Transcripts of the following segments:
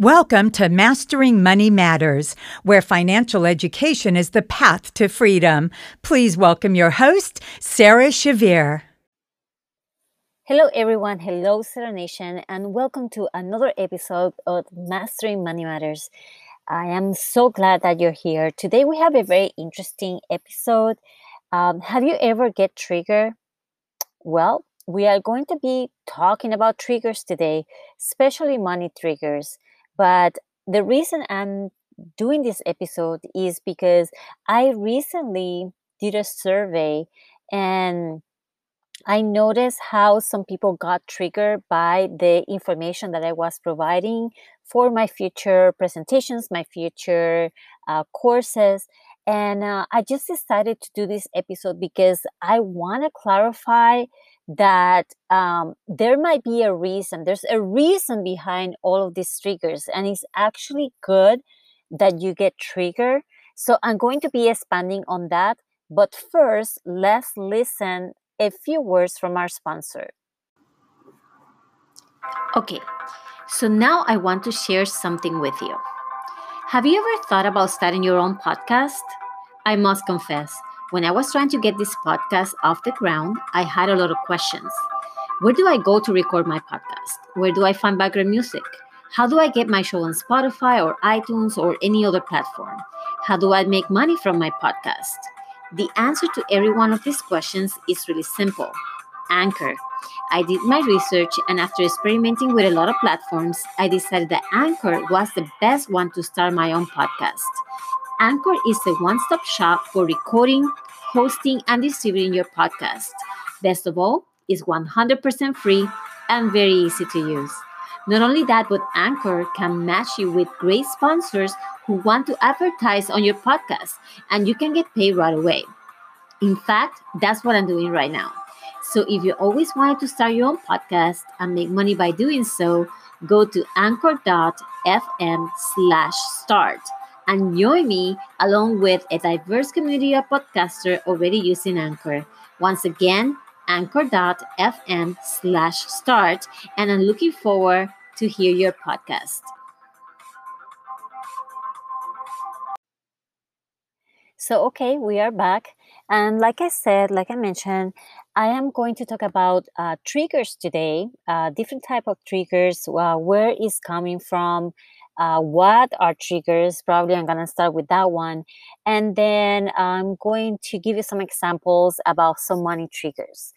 Welcome to Mastering Money Matters, where financial education is the path to freedom. Please welcome your host, Sarah Shavir. Hello, everyone. Hello, Sarah Nation, and welcome to another episode of Mastering Money Matters. I am so glad that you're here. Today, we have a very interesting episode. Um, have you ever get triggered? Well, we are going to be talking about triggers today, especially money triggers. But the reason I'm doing this episode is because I recently did a survey and I noticed how some people got triggered by the information that I was providing for my future presentations, my future uh, courses. And uh, I just decided to do this episode because I want to clarify that um, there might be a reason. There's a reason behind all of these triggers, and it's actually good that you get triggered. So I'm going to be expanding on that. But first, let's listen a few words from our sponsor. Okay, so now I want to share something with you. Have you ever thought about starting your own podcast? I must confess, when I was trying to get this podcast off the ground, I had a lot of questions. Where do I go to record my podcast? Where do I find background music? How do I get my show on Spotify or iTunes or any other platform? How do I make money from my podcast? The answer to every one of these questions is really simple Anchor. I did my research, and after experimenting with a lot of platforms, I decided that Anchor was the best one to start my own podcast. Anchor is a one stop shop for recording, hosting, and distributing your podcast. Best of all, it's 100% free and very easy to use. Not only that, but Anchor can match you with great sponsors who want to advertise on your podcast, and you can get paid right away. In fact, that's what I'm doing right now. So if you always wanted to start your own podcast and make money by doing so, go to anchor.fm slash start and join me along with a diverse community of podcasters already using Anchor. Once again, anchor.fm slash start, and I'm looking forward to hear your podcast. So, okay, we are back. And like I said, like I mentioned, I am going to talk about uh, triggers today, uh, different type of triggers, uh, where is coming from, uh, what are triggers probably i'm going to start with that one and then i'm going to give you some examples about some money triggers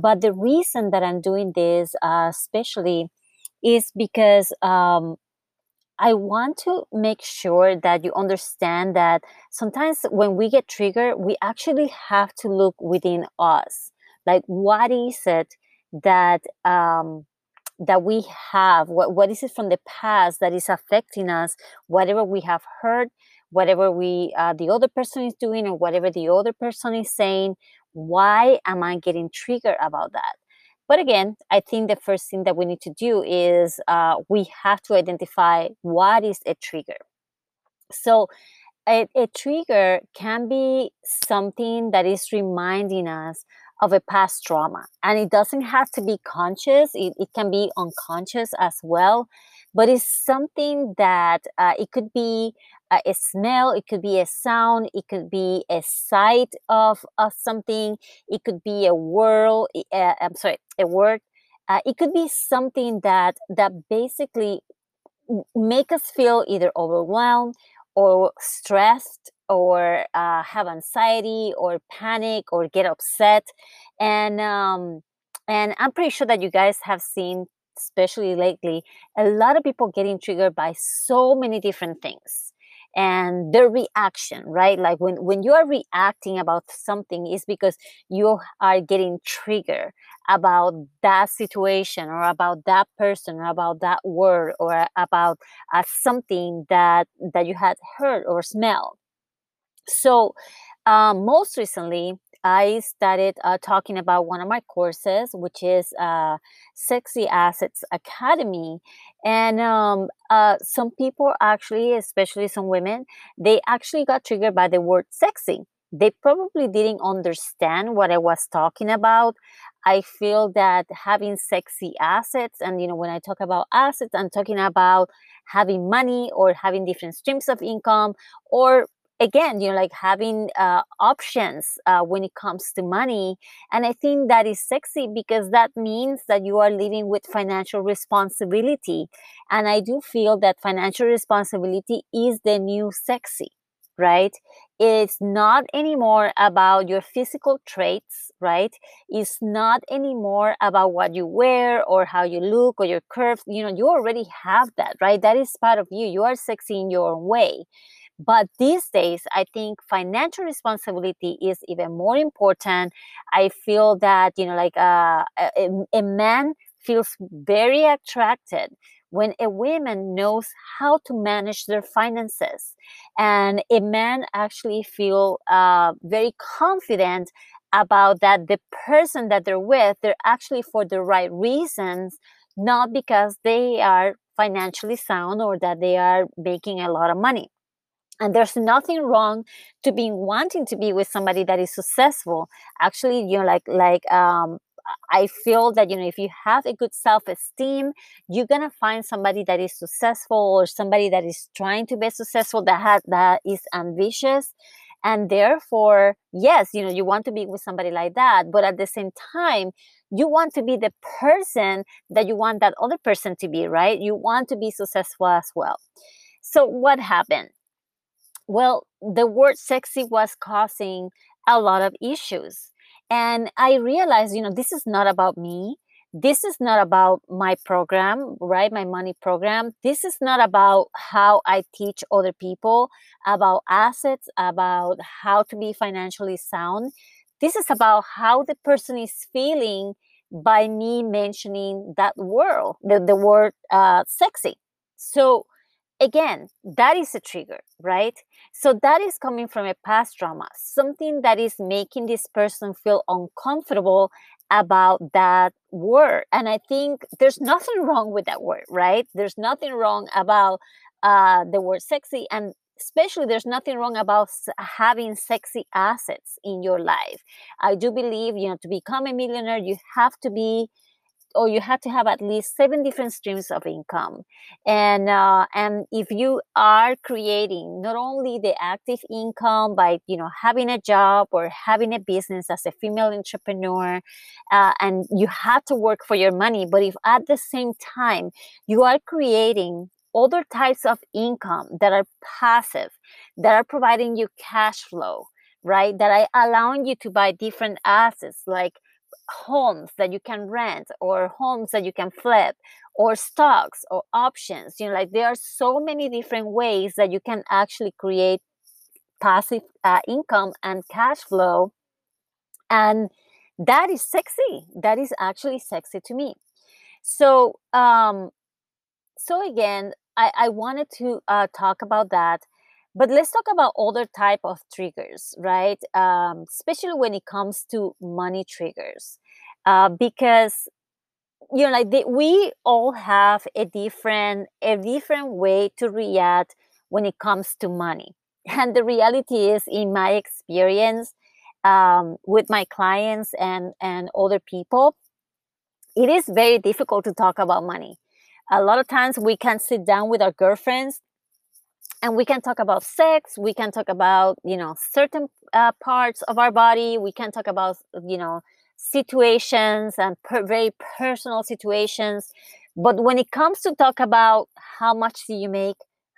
but the reason that i'm doing this uh, especially is because um, I want to make sure that you understand that sometimes when we get triggered, we actually have to look within us. Like, what is it that um, that we have what, what is it from the past that is affecting us whatever we have heard whatever we uh, the other person is doing or whatever the other person is saying why am i getting triggered about that? But again i think the first thing that we need to do is uh, we have to identify what is a trigger. So a, a trigger can be something that is reminding us of a past trauma. And it doesn't have to be conscious, it, it can be unconscious as well. But it's something that uh, it could be a smell, it could be a sound, it could be a sight of, of something, it could be a word, uh, I'm sorry, a word. Uh, it could be something that that basically make us feel either overwhelmed or stressed or uh, have anxiety or panic or get upset. And um, and i'm pretty sure that you guys have seen especially lately a lot of people getting triggered by so many different things and their reaction right? Like when when you are reacting about something is because you are getting triggered about that situation or about that person or about that word or about uh, something that that you had heard or smelled so, um, most recently, I started uh, talking about one of my courses, which is uh, Sexy Assets Academy. And um, uh, some people actually, especially some women, they actually got triggered by the word sexy. They probably didn't understand what I was talking about. I feel that having sexy assets, and you know, when I talk about assets, I'm talking about having money or having different streams of income or again you know like having uh, options uh, when it comes to money and i think that is sexy because that means that you are living with financial responsibility and i do feel that financial responsibility is the new sexy right? It's not anymore about your physical traits right? It's not anymore about what you wear or how you look or your curves you know you already have that right? That is part of you. You are sexy in your own way but these days, I think financial responsibility is even more important. I feel that, you know, like uh, a, a man feels very attracted when a woman knows how to manage their finances and a man actually feel uh, very confident about that the person that they're with they're actually for the right reasons not because they are financially sound or that they are making a lot of money and there's nothing wrong to being wanting to be with somebody that is successful actually you know like like um I feel that you know if you have a good self-esteem, you're gonna find somebody that is successful or somebody that is trying to be successful that has that is ambitious, and therefore, yes, you know you want to be with somebody like that, but at the same time, you want to be the person that you want that other person to be, right? You want to be successful as well. So what happened? Well, the word sexy was causing a lot of issues. And I realized, you know, this is not about me. This is not about my program, right? My money program. This is not about how I teach other people about assets, about how to be financially sound. This is about how the person is feeling by me mentioning that word, the, the word uh, sexy. So, again, that is a trigger, right? So that is coming from a past trauma, something that is making this person feel uncomfortable about that word. And I think there's nothing wrong with that word, right? There's nothing wrong about uh, the word sexy. And especially there's nothing wrong about having sexy assets in your life. I do believe, you know, to become a millionaire, you have to be or you have to have at least seven different streams of income. And uh, and if you are creating not only the active income by you know having a job or having a business as a female entrepreneur uh, and you have to work for your money but if at the same time you are creating other types of income that are passive that are providing you cash flow right? That are allowing you to buy different assets like homes that you can rent or homes that you can flip or stocks or options you know like there are so many different ways that you can actually create passive uh, income and cash flow and that is sexy. That is actually sexy to me. So um so again i i wanted to uh, talk about that but let's talk about other type of triggers right? Um, especially when it comes to money triggers. Uh, because you know like we all have a different a different way to react when it comes to money. And the reality is in my experience um, with my clients and and other people it is very difficult to talk about money. A lot of times we can sit down with our girlfriends and we can talk about sex we can talk about you know certain uh, parts of our body we can talk about you know situations and per- very personal situations. But when it comes to talk about how much do you make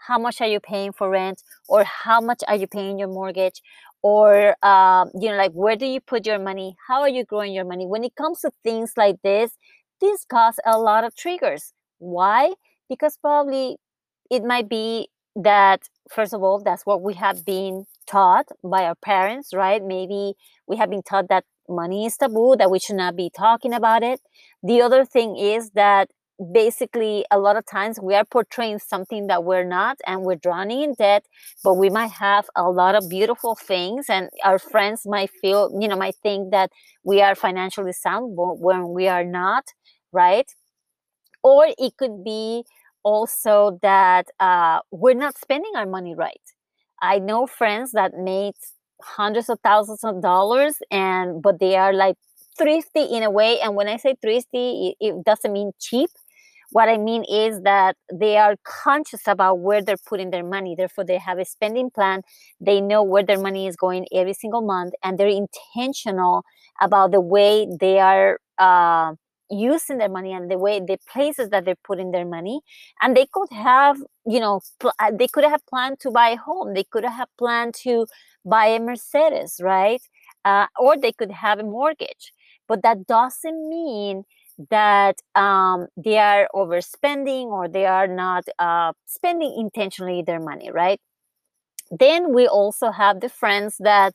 how much are you paying for rent or how much are you paying your mortgage or um, you know like where do you put your money how are you growing your money? When it comes to things like this this cause a lot of triggers. Why? Because probably it might be that first of all that's what we have been taught by our parents right? Maybe we have been taught that money is taboo that we should not be talking about it. The other thing is that basically a lot of times we are portraying something that we're not and we're drowning in debt but we might have a lot of beautiful things and our friends might feel you know might think that we are financially sound when we are not right? Or it could be also that uh, we're not spending our money right. I know friends that made hundreds of thousands of dollars, and but they are like thrifty in a way. And when I say thrifty, it, it doesn't mean cheap. what I mean is that they are conscious about where they're putting their money. Therefore, they have a spending plan. They know where their money is going every single month, and they're intentional about the way they are uh, using their money and the way the places that they're putting their money. And they could have, you know, pl- uh, they could have planned to buy a home. They could have planned to buy a Mercedes, right? Uh, or they could have a mortgage. But that doesn't mean that um, they are overspending or they are not uh, spending intentionally their money, right? Then we also have the friends that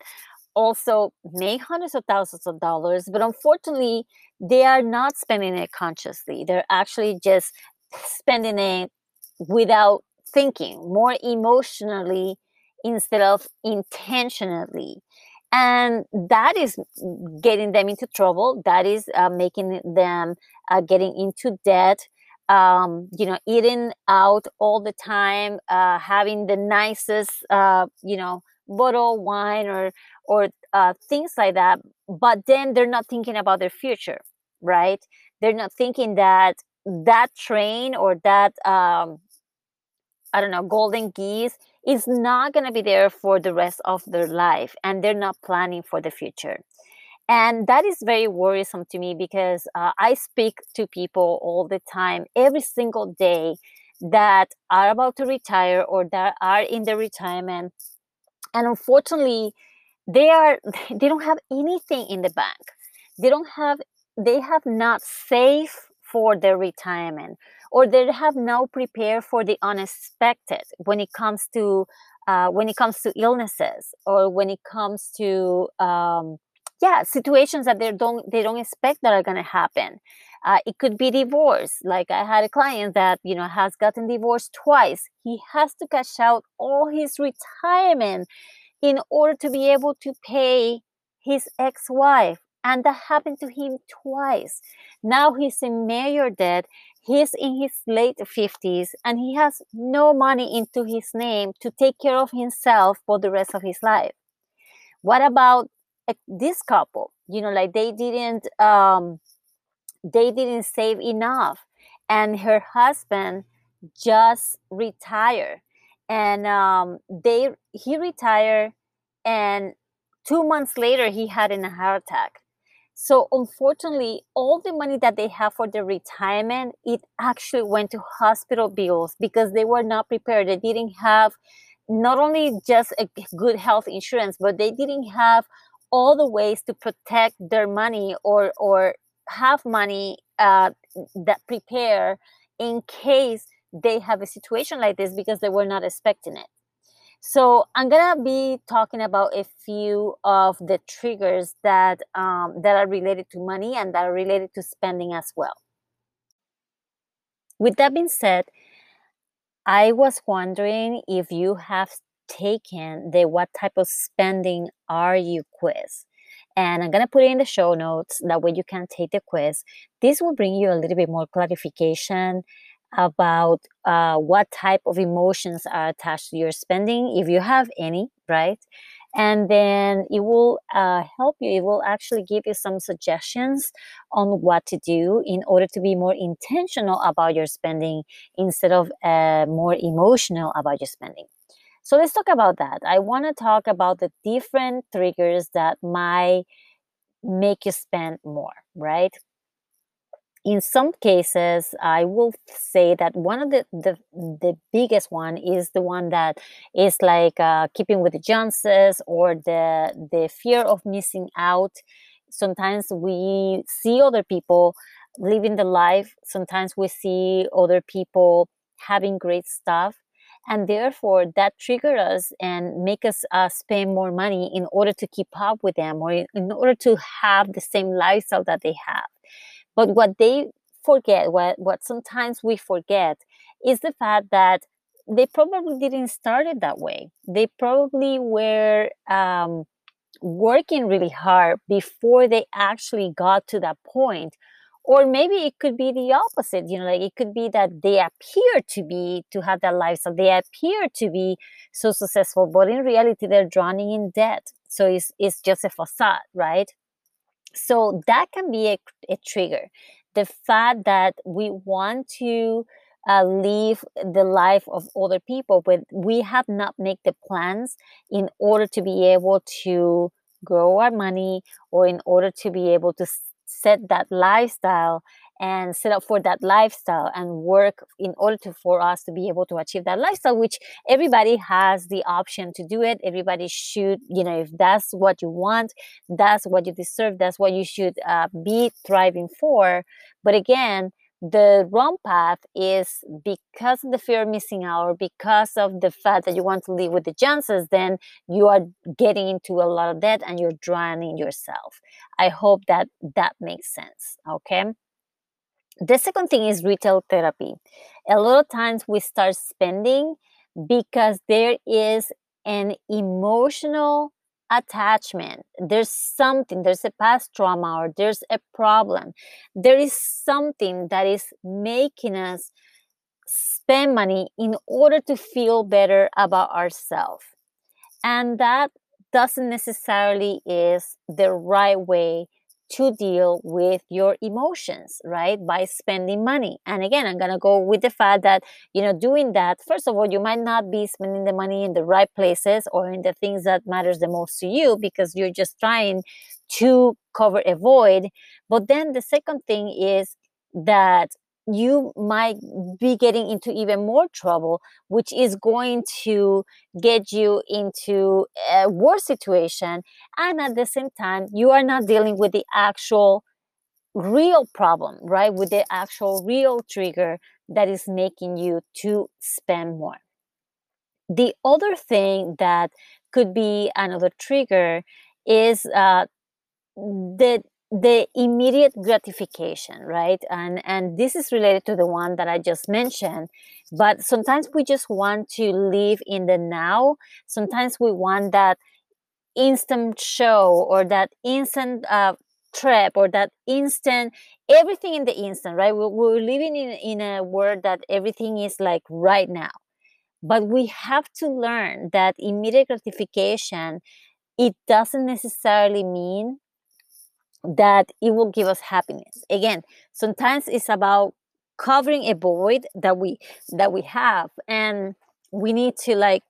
also make hundreds of thousands of dollars, but unfortunately, they are not spending it consciously. They're actually just spending it without thinking, more emotionally instead of intentionally and that is getting them into trouble that is uh, making them uh, getting into debt um, you know eating out all the time uh, having the nicest uh, you know bottle wine or or uh, things like that but then they're not thinking about their future right? They're not thinking that that train or that um, i don't know golden geese is not going to be there for the rest of their life and they're not planning for the future. And that is very worrisome to me because uh, i speak to people all the time every single day that are about to retire or that are in the retirement and unfortunately they are they don't have anything in the bank. They don't have they have not saved for their retirement or they have no prepare for the unexpected when it comes to uh, when it comes to illnesses or when it comes to um, yeah situations that they don't they don't expect that are going to happen. Uh, it could be divorce. Like i had a client that you know has gotten divorced twice. He has to cash out all his retirement in order to be able to pay his ex-wife and that happened to him twice. Now he's in major debt he's in his late 50s and he has no money into his name to take care of himself for the rest of his life. What about this couple? You know like they didn't um they didn't save enough and her husband just retired and um they he retired and two months later he had a heart attack so unfortunately, all the money that they have for their retirement, it actually went to hospital bills because they were not prepared. They didn't have not only just a good health insurance, but they didn't have all the ways to protect their money or or have money uh, that prepare in case they have a situation like this because they were not expecting it. So I'm gonna be talking about a few of the triggers that um, that are related to money and that are related to spending as well. With that being said, I was wondering if you have taken the what type of spending are you quiz. And I'm to put it in the show notes. That way you can take the quiz. This will bring you a little bit more clarification about uh, what type of emotions are attached to your spending, if you have any, right? And then it will uh, help you. It will actually give you some suggestions on what to do in order to be more intentional about your spending instead of uh, more emotional about your spending. So let's talk about that. I want to talk about the different triggers that might make you spend more, right? In some cases i will say that one of the the, the biggest one is the one that is like uh, keeping with the joneses or the the fear of missing out. Sometimes we see other people living the life. Sometimes we see other people having great stuff. And therefore that trigger us and make us uh, spend more money in order to keep up with them or in order to have the same lifestyle that they have but what they forget, what, what sometimes we forget, is the fact that they probably didn't start it that way. They probably were um, working really hard before they actually got to that point. Or maybe it could be the opposite you know like it could be that they appear to be to have that lifestyle. They appear to be so successful but in reality they're drowning in debt. So it's, it's just a facade right so that can be a, a trigger. The fact that we want to uh, live the life of other people, but we have not made the plans in order to be able to grow our money or in order to be able to set that lifestyle and set up for that lifestyle and work in order to for us to be able to achieve that lifestyle which everybody has the option to do it everybody should you know if that's what you want that's what you deserve that's what you should uh, be thriving for but again the wrong path is because of the fear of missing out or because of the fact that you want to live with the chances, then you are getting into a lot of debt and you're drowning yourself. I hope that that makes sense. Okay. The second thing is retail therapy. A lot of times we start spending because there is an emotional attachment. There's something, there's a past trauma or there's a problem. There is something that is making us spend money in order to feel better about ourselves. And that doesn't necessarily is the right way to deal with your emotions, right? By spending money. And again, I'm going to go with the fact that, you know, doing that, first of all, you might not be spending the money in the right places or in the things that matters the most to you because you're just trying to cover a void. But then the second thing is that you might be getting into even more trouble, which is going to get you into a worse situation. And at the same time, you are not dealing with the actual real problem, right? With the actual real trigger that is making you to spend more. The other thing that could be another trigger is uh, the immediate gratification right? And and this is related to the one that i just mentioned but sometimes we just want to live in the now. Sometimes we want that instant show or that instant uh, trip or that instant everything in the instant right? We're, we're living in, in a world that everything is like right now. But we have to learn that immediate gratification it doesn't necessarily mean that it will give us happiness. Again sometimes it's about covering a void that we that we have and we need to like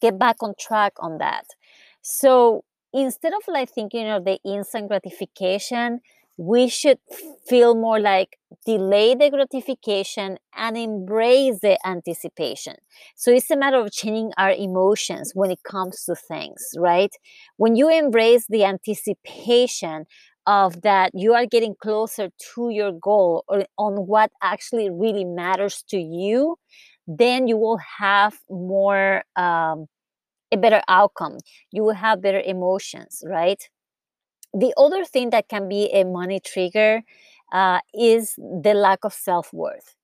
get back on track on that. So instead of like thinking of the instant gratification we should feel more like delay the gratification and embrace the anticipation. So it's a matter of changing our emotions when it comes to things, right? When you embrace the anticipation of that you are getting closer to your goal or on what actually really matters to you, then you will have more um, a better outcome. You will have better emotions, right? The other thing that can be a money trigger uh, is the lack of self-worth.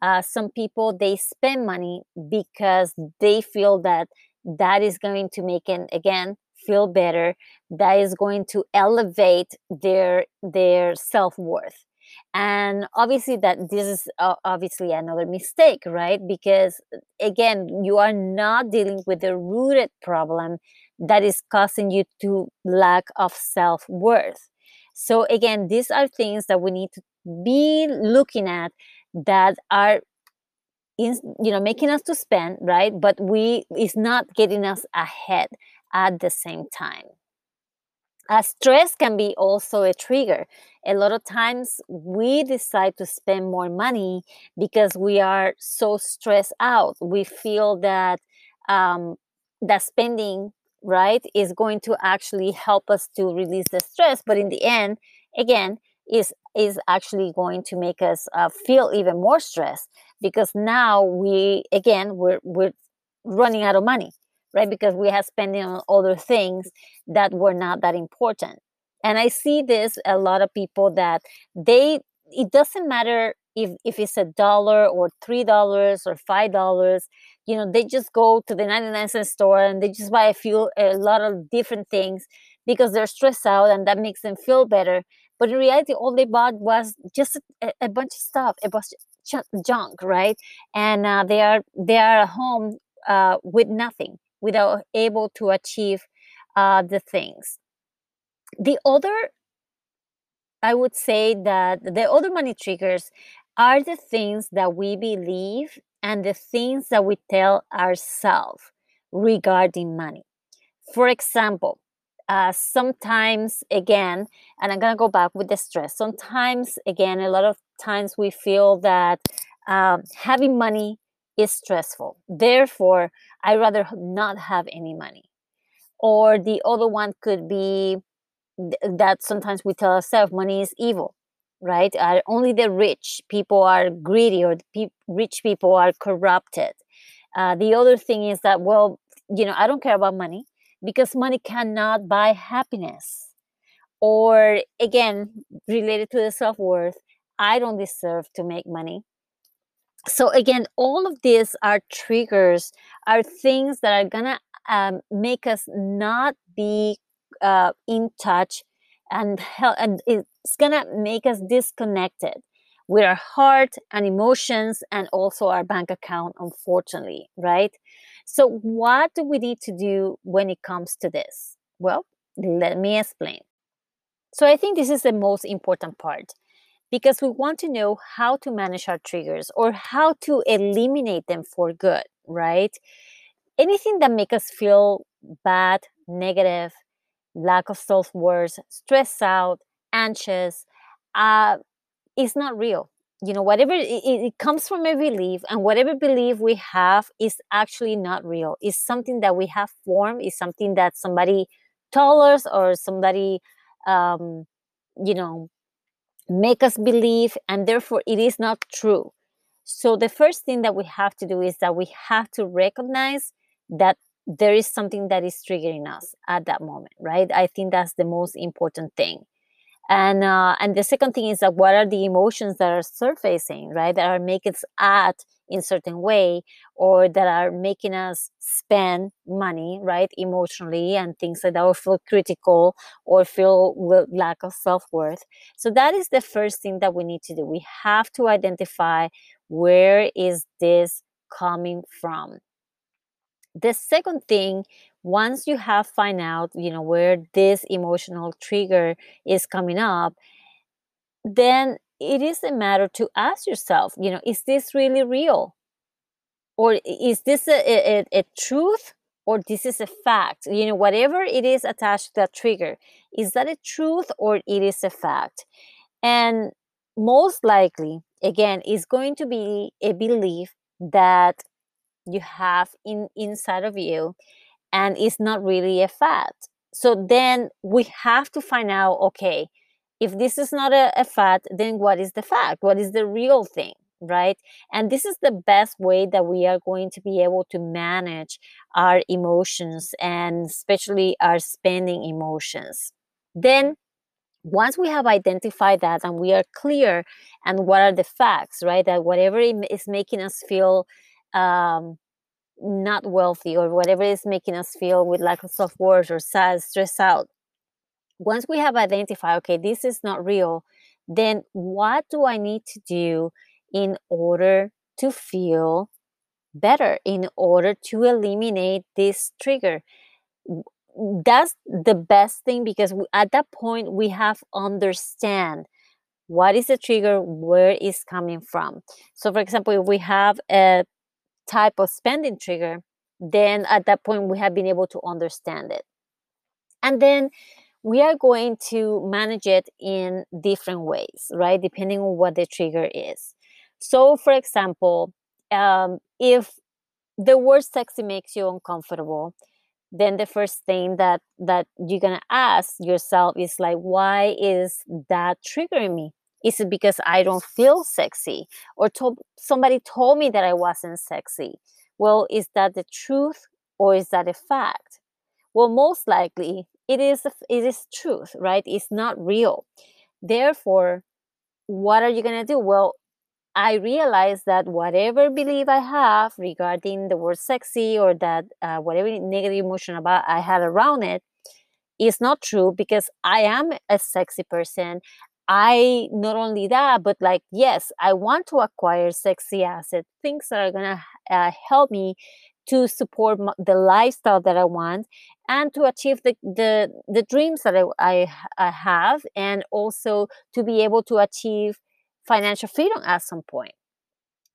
Uh, some people they spend money because they feel that that is going to make them again feel better that is going to elevate their their self-worth. And obviously that this is uh, obviously another mistake right? Because again you are not dealing with the rooted problem that is causing you to lack of self-worth so again these are things that we need to be looking at that are in, you know making us to spend right but we is not getting us ahead at the same time uh, stress can be also a trigger. A lot of times we decide to spend more money because we are so stressed out. We feel that um, that spending right is going to actually help us to release the stress but in the end again is is actually going to make us uh, feel even more stressed because now we again we're we're running out of money right because we have spending on other things that were not that important. And i see this a lot of people that they it doesn't matter if if it's a dollar or three dollars or five dollars you know they just go to the 99 cent store and they just buy a few a lot of different things because they're stressed out and that makes them feel better. But in reality all they bought was just a, a bunch of stuff. A bunch of junk right? And uh, they are they are at home uh, with nothing without able to achieve uh, the things. The other I would say that the other money triggers are the things that we believe and the things that we tell ourselves regarding money. For example, uh, sometimes again, and I'm gonna go back with the stress. Sometimes again, a lot of times we feel that um, having money is stressful. Therefore, I rather not have any money. Or the other one could be that sometimes we tell ourselves money is evil right? Uh, only the rich people are greedy or pe- rich people are corrupted. Uh, the other thing is that well you know i don't care about money because money cannot buy happiness. Or again related to the self-worth i don't deserve to make money. So again all of these are triggers are things that are gonna um, make us not be uh, in touch and and it's gonna make us disconnected with our heart and emotions and also our bank account unfortunately right? So what do we need to do when it comes to this? Well let me explain. So i think this is the most important part because we want to know how to manage our triggers or how to eliminate them for good right? Anything that make us feel bad negative lack of self worth, stressed out, anxious, uh, is not real. You know, whatever it, it, comes from a belief, and whatever belief we have is actually not real. It's something that we have formed, is something that somebody told us or somebody, um, you know, make us believe, and therefore it is not true. So, the first thing that we have to do is that we have to recognize that there is something that is triggering us at that moment right? I think that's the most important thing. And uh, and the second thing is that what are the emotions that are surfacing right? That are making us act in certain way or that are making us spend money right emotionally and things like that or feel critical or feel lack of self-worth. So that is the first thing that we need to do. We have to identify where is this coming from the second thing once you have find out you know where this emotional trigger is coming up then it is a matter to ask yourself you know is this really real? Or is this a, a, a truth? Or this is a fact? You know whatever it is attached to that trigger is that a truth or it is a fact? And most likely again is going to be a belief that you have in inside of you and it's not really a fact so then we have to find out okay if this is not a, a fact then what is the fact what is the real thing right? And this is the best way that we are going to be able to manage our emotions and especially our spending emotions. Then once we have identified that and we are clear and what are the facts right that whatever is making us feel um, not wealthy or whatever is making us feel with lack of self-worth or sad stressed out. Once we have identified okay this is not real then what do i need to do in order to feel better in order to eliminate this trigger? That's the best thing because at that point we have understand what is the trigger where is coming from. So for example if we have a type of spending trigger, then at that point we have been able to understand it. And then we are going to manage it in different ways, right? Depending on what the trigger is. So, for example, um, if the word sexy makes you uncomfortable, then the first thing that that you're gonna ask yourself is like, why is that triggering me? Is it because I don't feel sexy? Or to- somebody told me that I wasn't sexy? Well, is that the truth or is that a fact? Well, most likely it is it is truth, right? It's not real. Therefore, what are you going to do? Well, I realize that whatever belief I have regarding the word sexy or that uh, whatever negative emotion about I had around it is not true because I am a sexy person. I not only that, but like, yes, I want to acquire sexy assets, things that are gonna uh, help me to support the lifestyle that I want and to achieve the the, the dreams that I, I, I have and also to be able to achieve financial freedom at some point.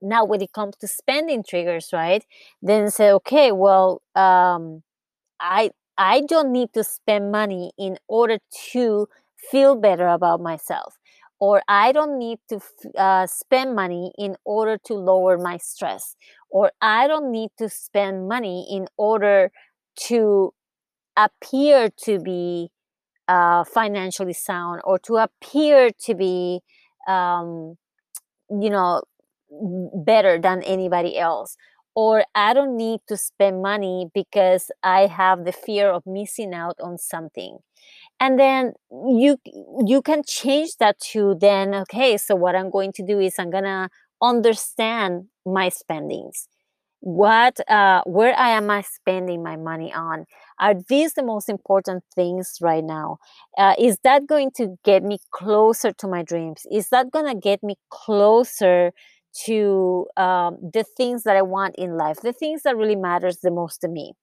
Now when it comes to spending triggers right then say okay well um, i i don't need to spend money in order to feel better about myself or i don't need to uh, spend money in order to lower my stress or i don't need to spend money in order to appear to be uh, financially sound or to appear to be um, you know better than anybody else or i don't need to spend money because i have the fear of missing out on something and then you you can change that to then okay so what i'm going to do is i'm gonna understand my spendings. What uh where i am i spending my money on? Are these the most important things right now? Uh, is that going to get me closer to my dreams? Is that going to get me closer to um, the things that I want in life, the things that really matters the most to me.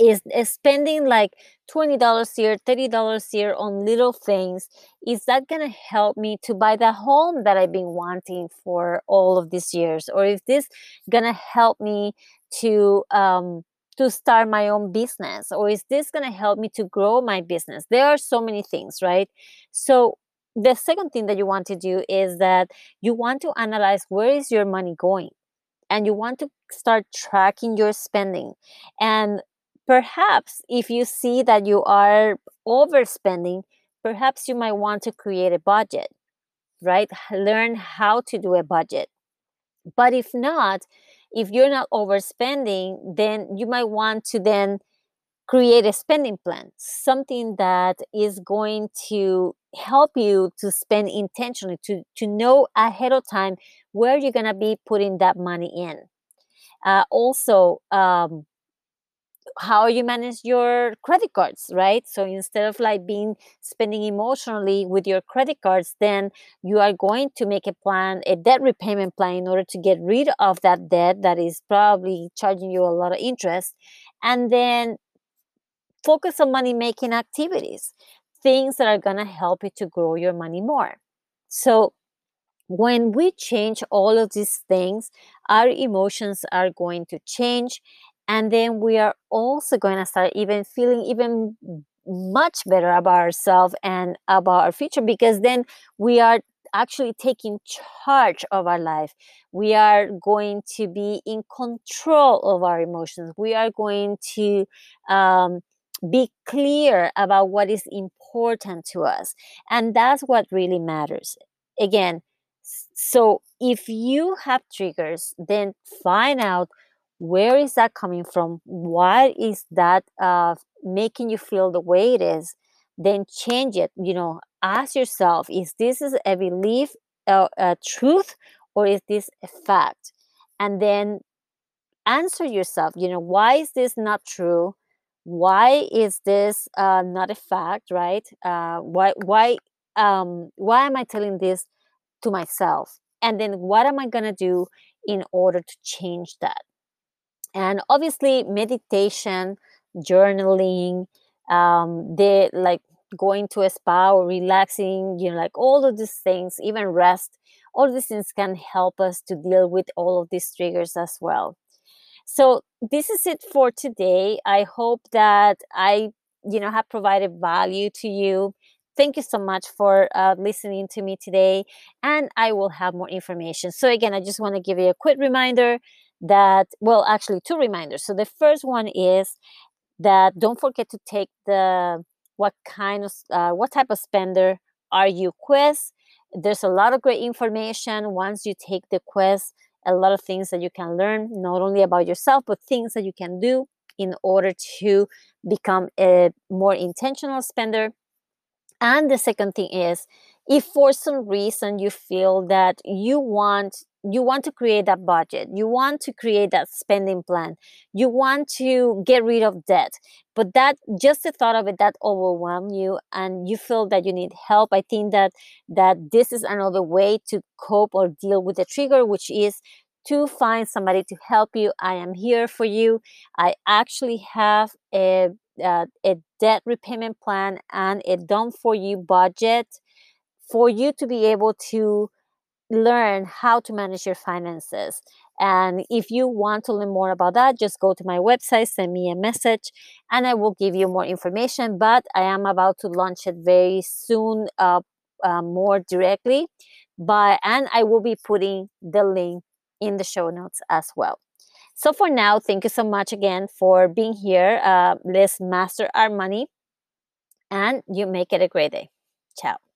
Is, spending like $20 here, $30 here on little things, is that going to help me to buy the home that I've been wanting for all of these years? Or is this going to help me to um, to start my own business? Or is this going to help me to grow my business? There are so many things right? So the second thing that you want to do is that you want to analyze where is your money going and you want to start tracking your spending. And perhaps if you see that you are overspending perhaps you might want to create a budget right learn how to do a budget but if not if you're not overspending then you might want to then create a spending plan, something that is going to help you to spend intentionally, to, to know ahead of time where you're going to be putting that money in. Uh, also, um, how you manage your credit cards, right? So instead of like being spending emotionally with your credit cards, then you are going to make a plan, a debt repayment plan in order to get rid of that debt that is probably charging you a lot of interest. And then focus on money making activities, things that are going to help you to grow your money more. So, when we change all of these things, our emotions are going to change. And then we are also going to start even feeling even much better about ourselves and about our future because then we are actually taking charge of our life. We are going to be in control of our emotions. We are going to um, be clear about what is important to us. And that's what really matters. Again, so if you have triggers, then find out where is that coming from? Why is that uh, making you feel the way it is? Then change it. You know, ask yourself: Is this is a belief, uh, a truth, or is this a fact? And then answer yourself. You know, why is this not true? why is this uh, not a fact right uh, why why um, why am i telling this to myself and then what am i going to do in order to change that and obviously meditation journaling um, they like going to a spa or relaxing you know like all of these things even rest all these things can help us to deal with all of these triggers as well so this is it for today. I hope that I, you know, have provided value to you. Thank you so much for uh, listening to me today, and I will have more information. So again, I just want to give you a quick reminder that, well, actually two reminders. So the first one is that don't forget to take the what kind of uh, what type of spender are you quiz. There's a lot of great information once you take the quiz a lot of things that you can learn, not only about yourself, but things that you can do in order to become a more intentional spender. And the second thing is if for some reason you feel that you want you want to create that budget you want to create that spending plan you want to get rid of debt but that just the thought of it that overwhelm you and you feel that you need help i think that that this is another way to cope or deal with the trigger which is to find somebody to help you. I am here for you. I actually have a, uh, a debt repayment plan and a done for you budget for you to be able to learn how to manage your finances. And if you want to learn more about that, just go to my website, send me a message, and I will give you more information. But I am about to launch it very soon, uh, uh, more directly. But and I will be putting the link in the show notes as well. So for now, thank you so much again for being here. Uh, let's master our money, and you make it a great day. Ciao.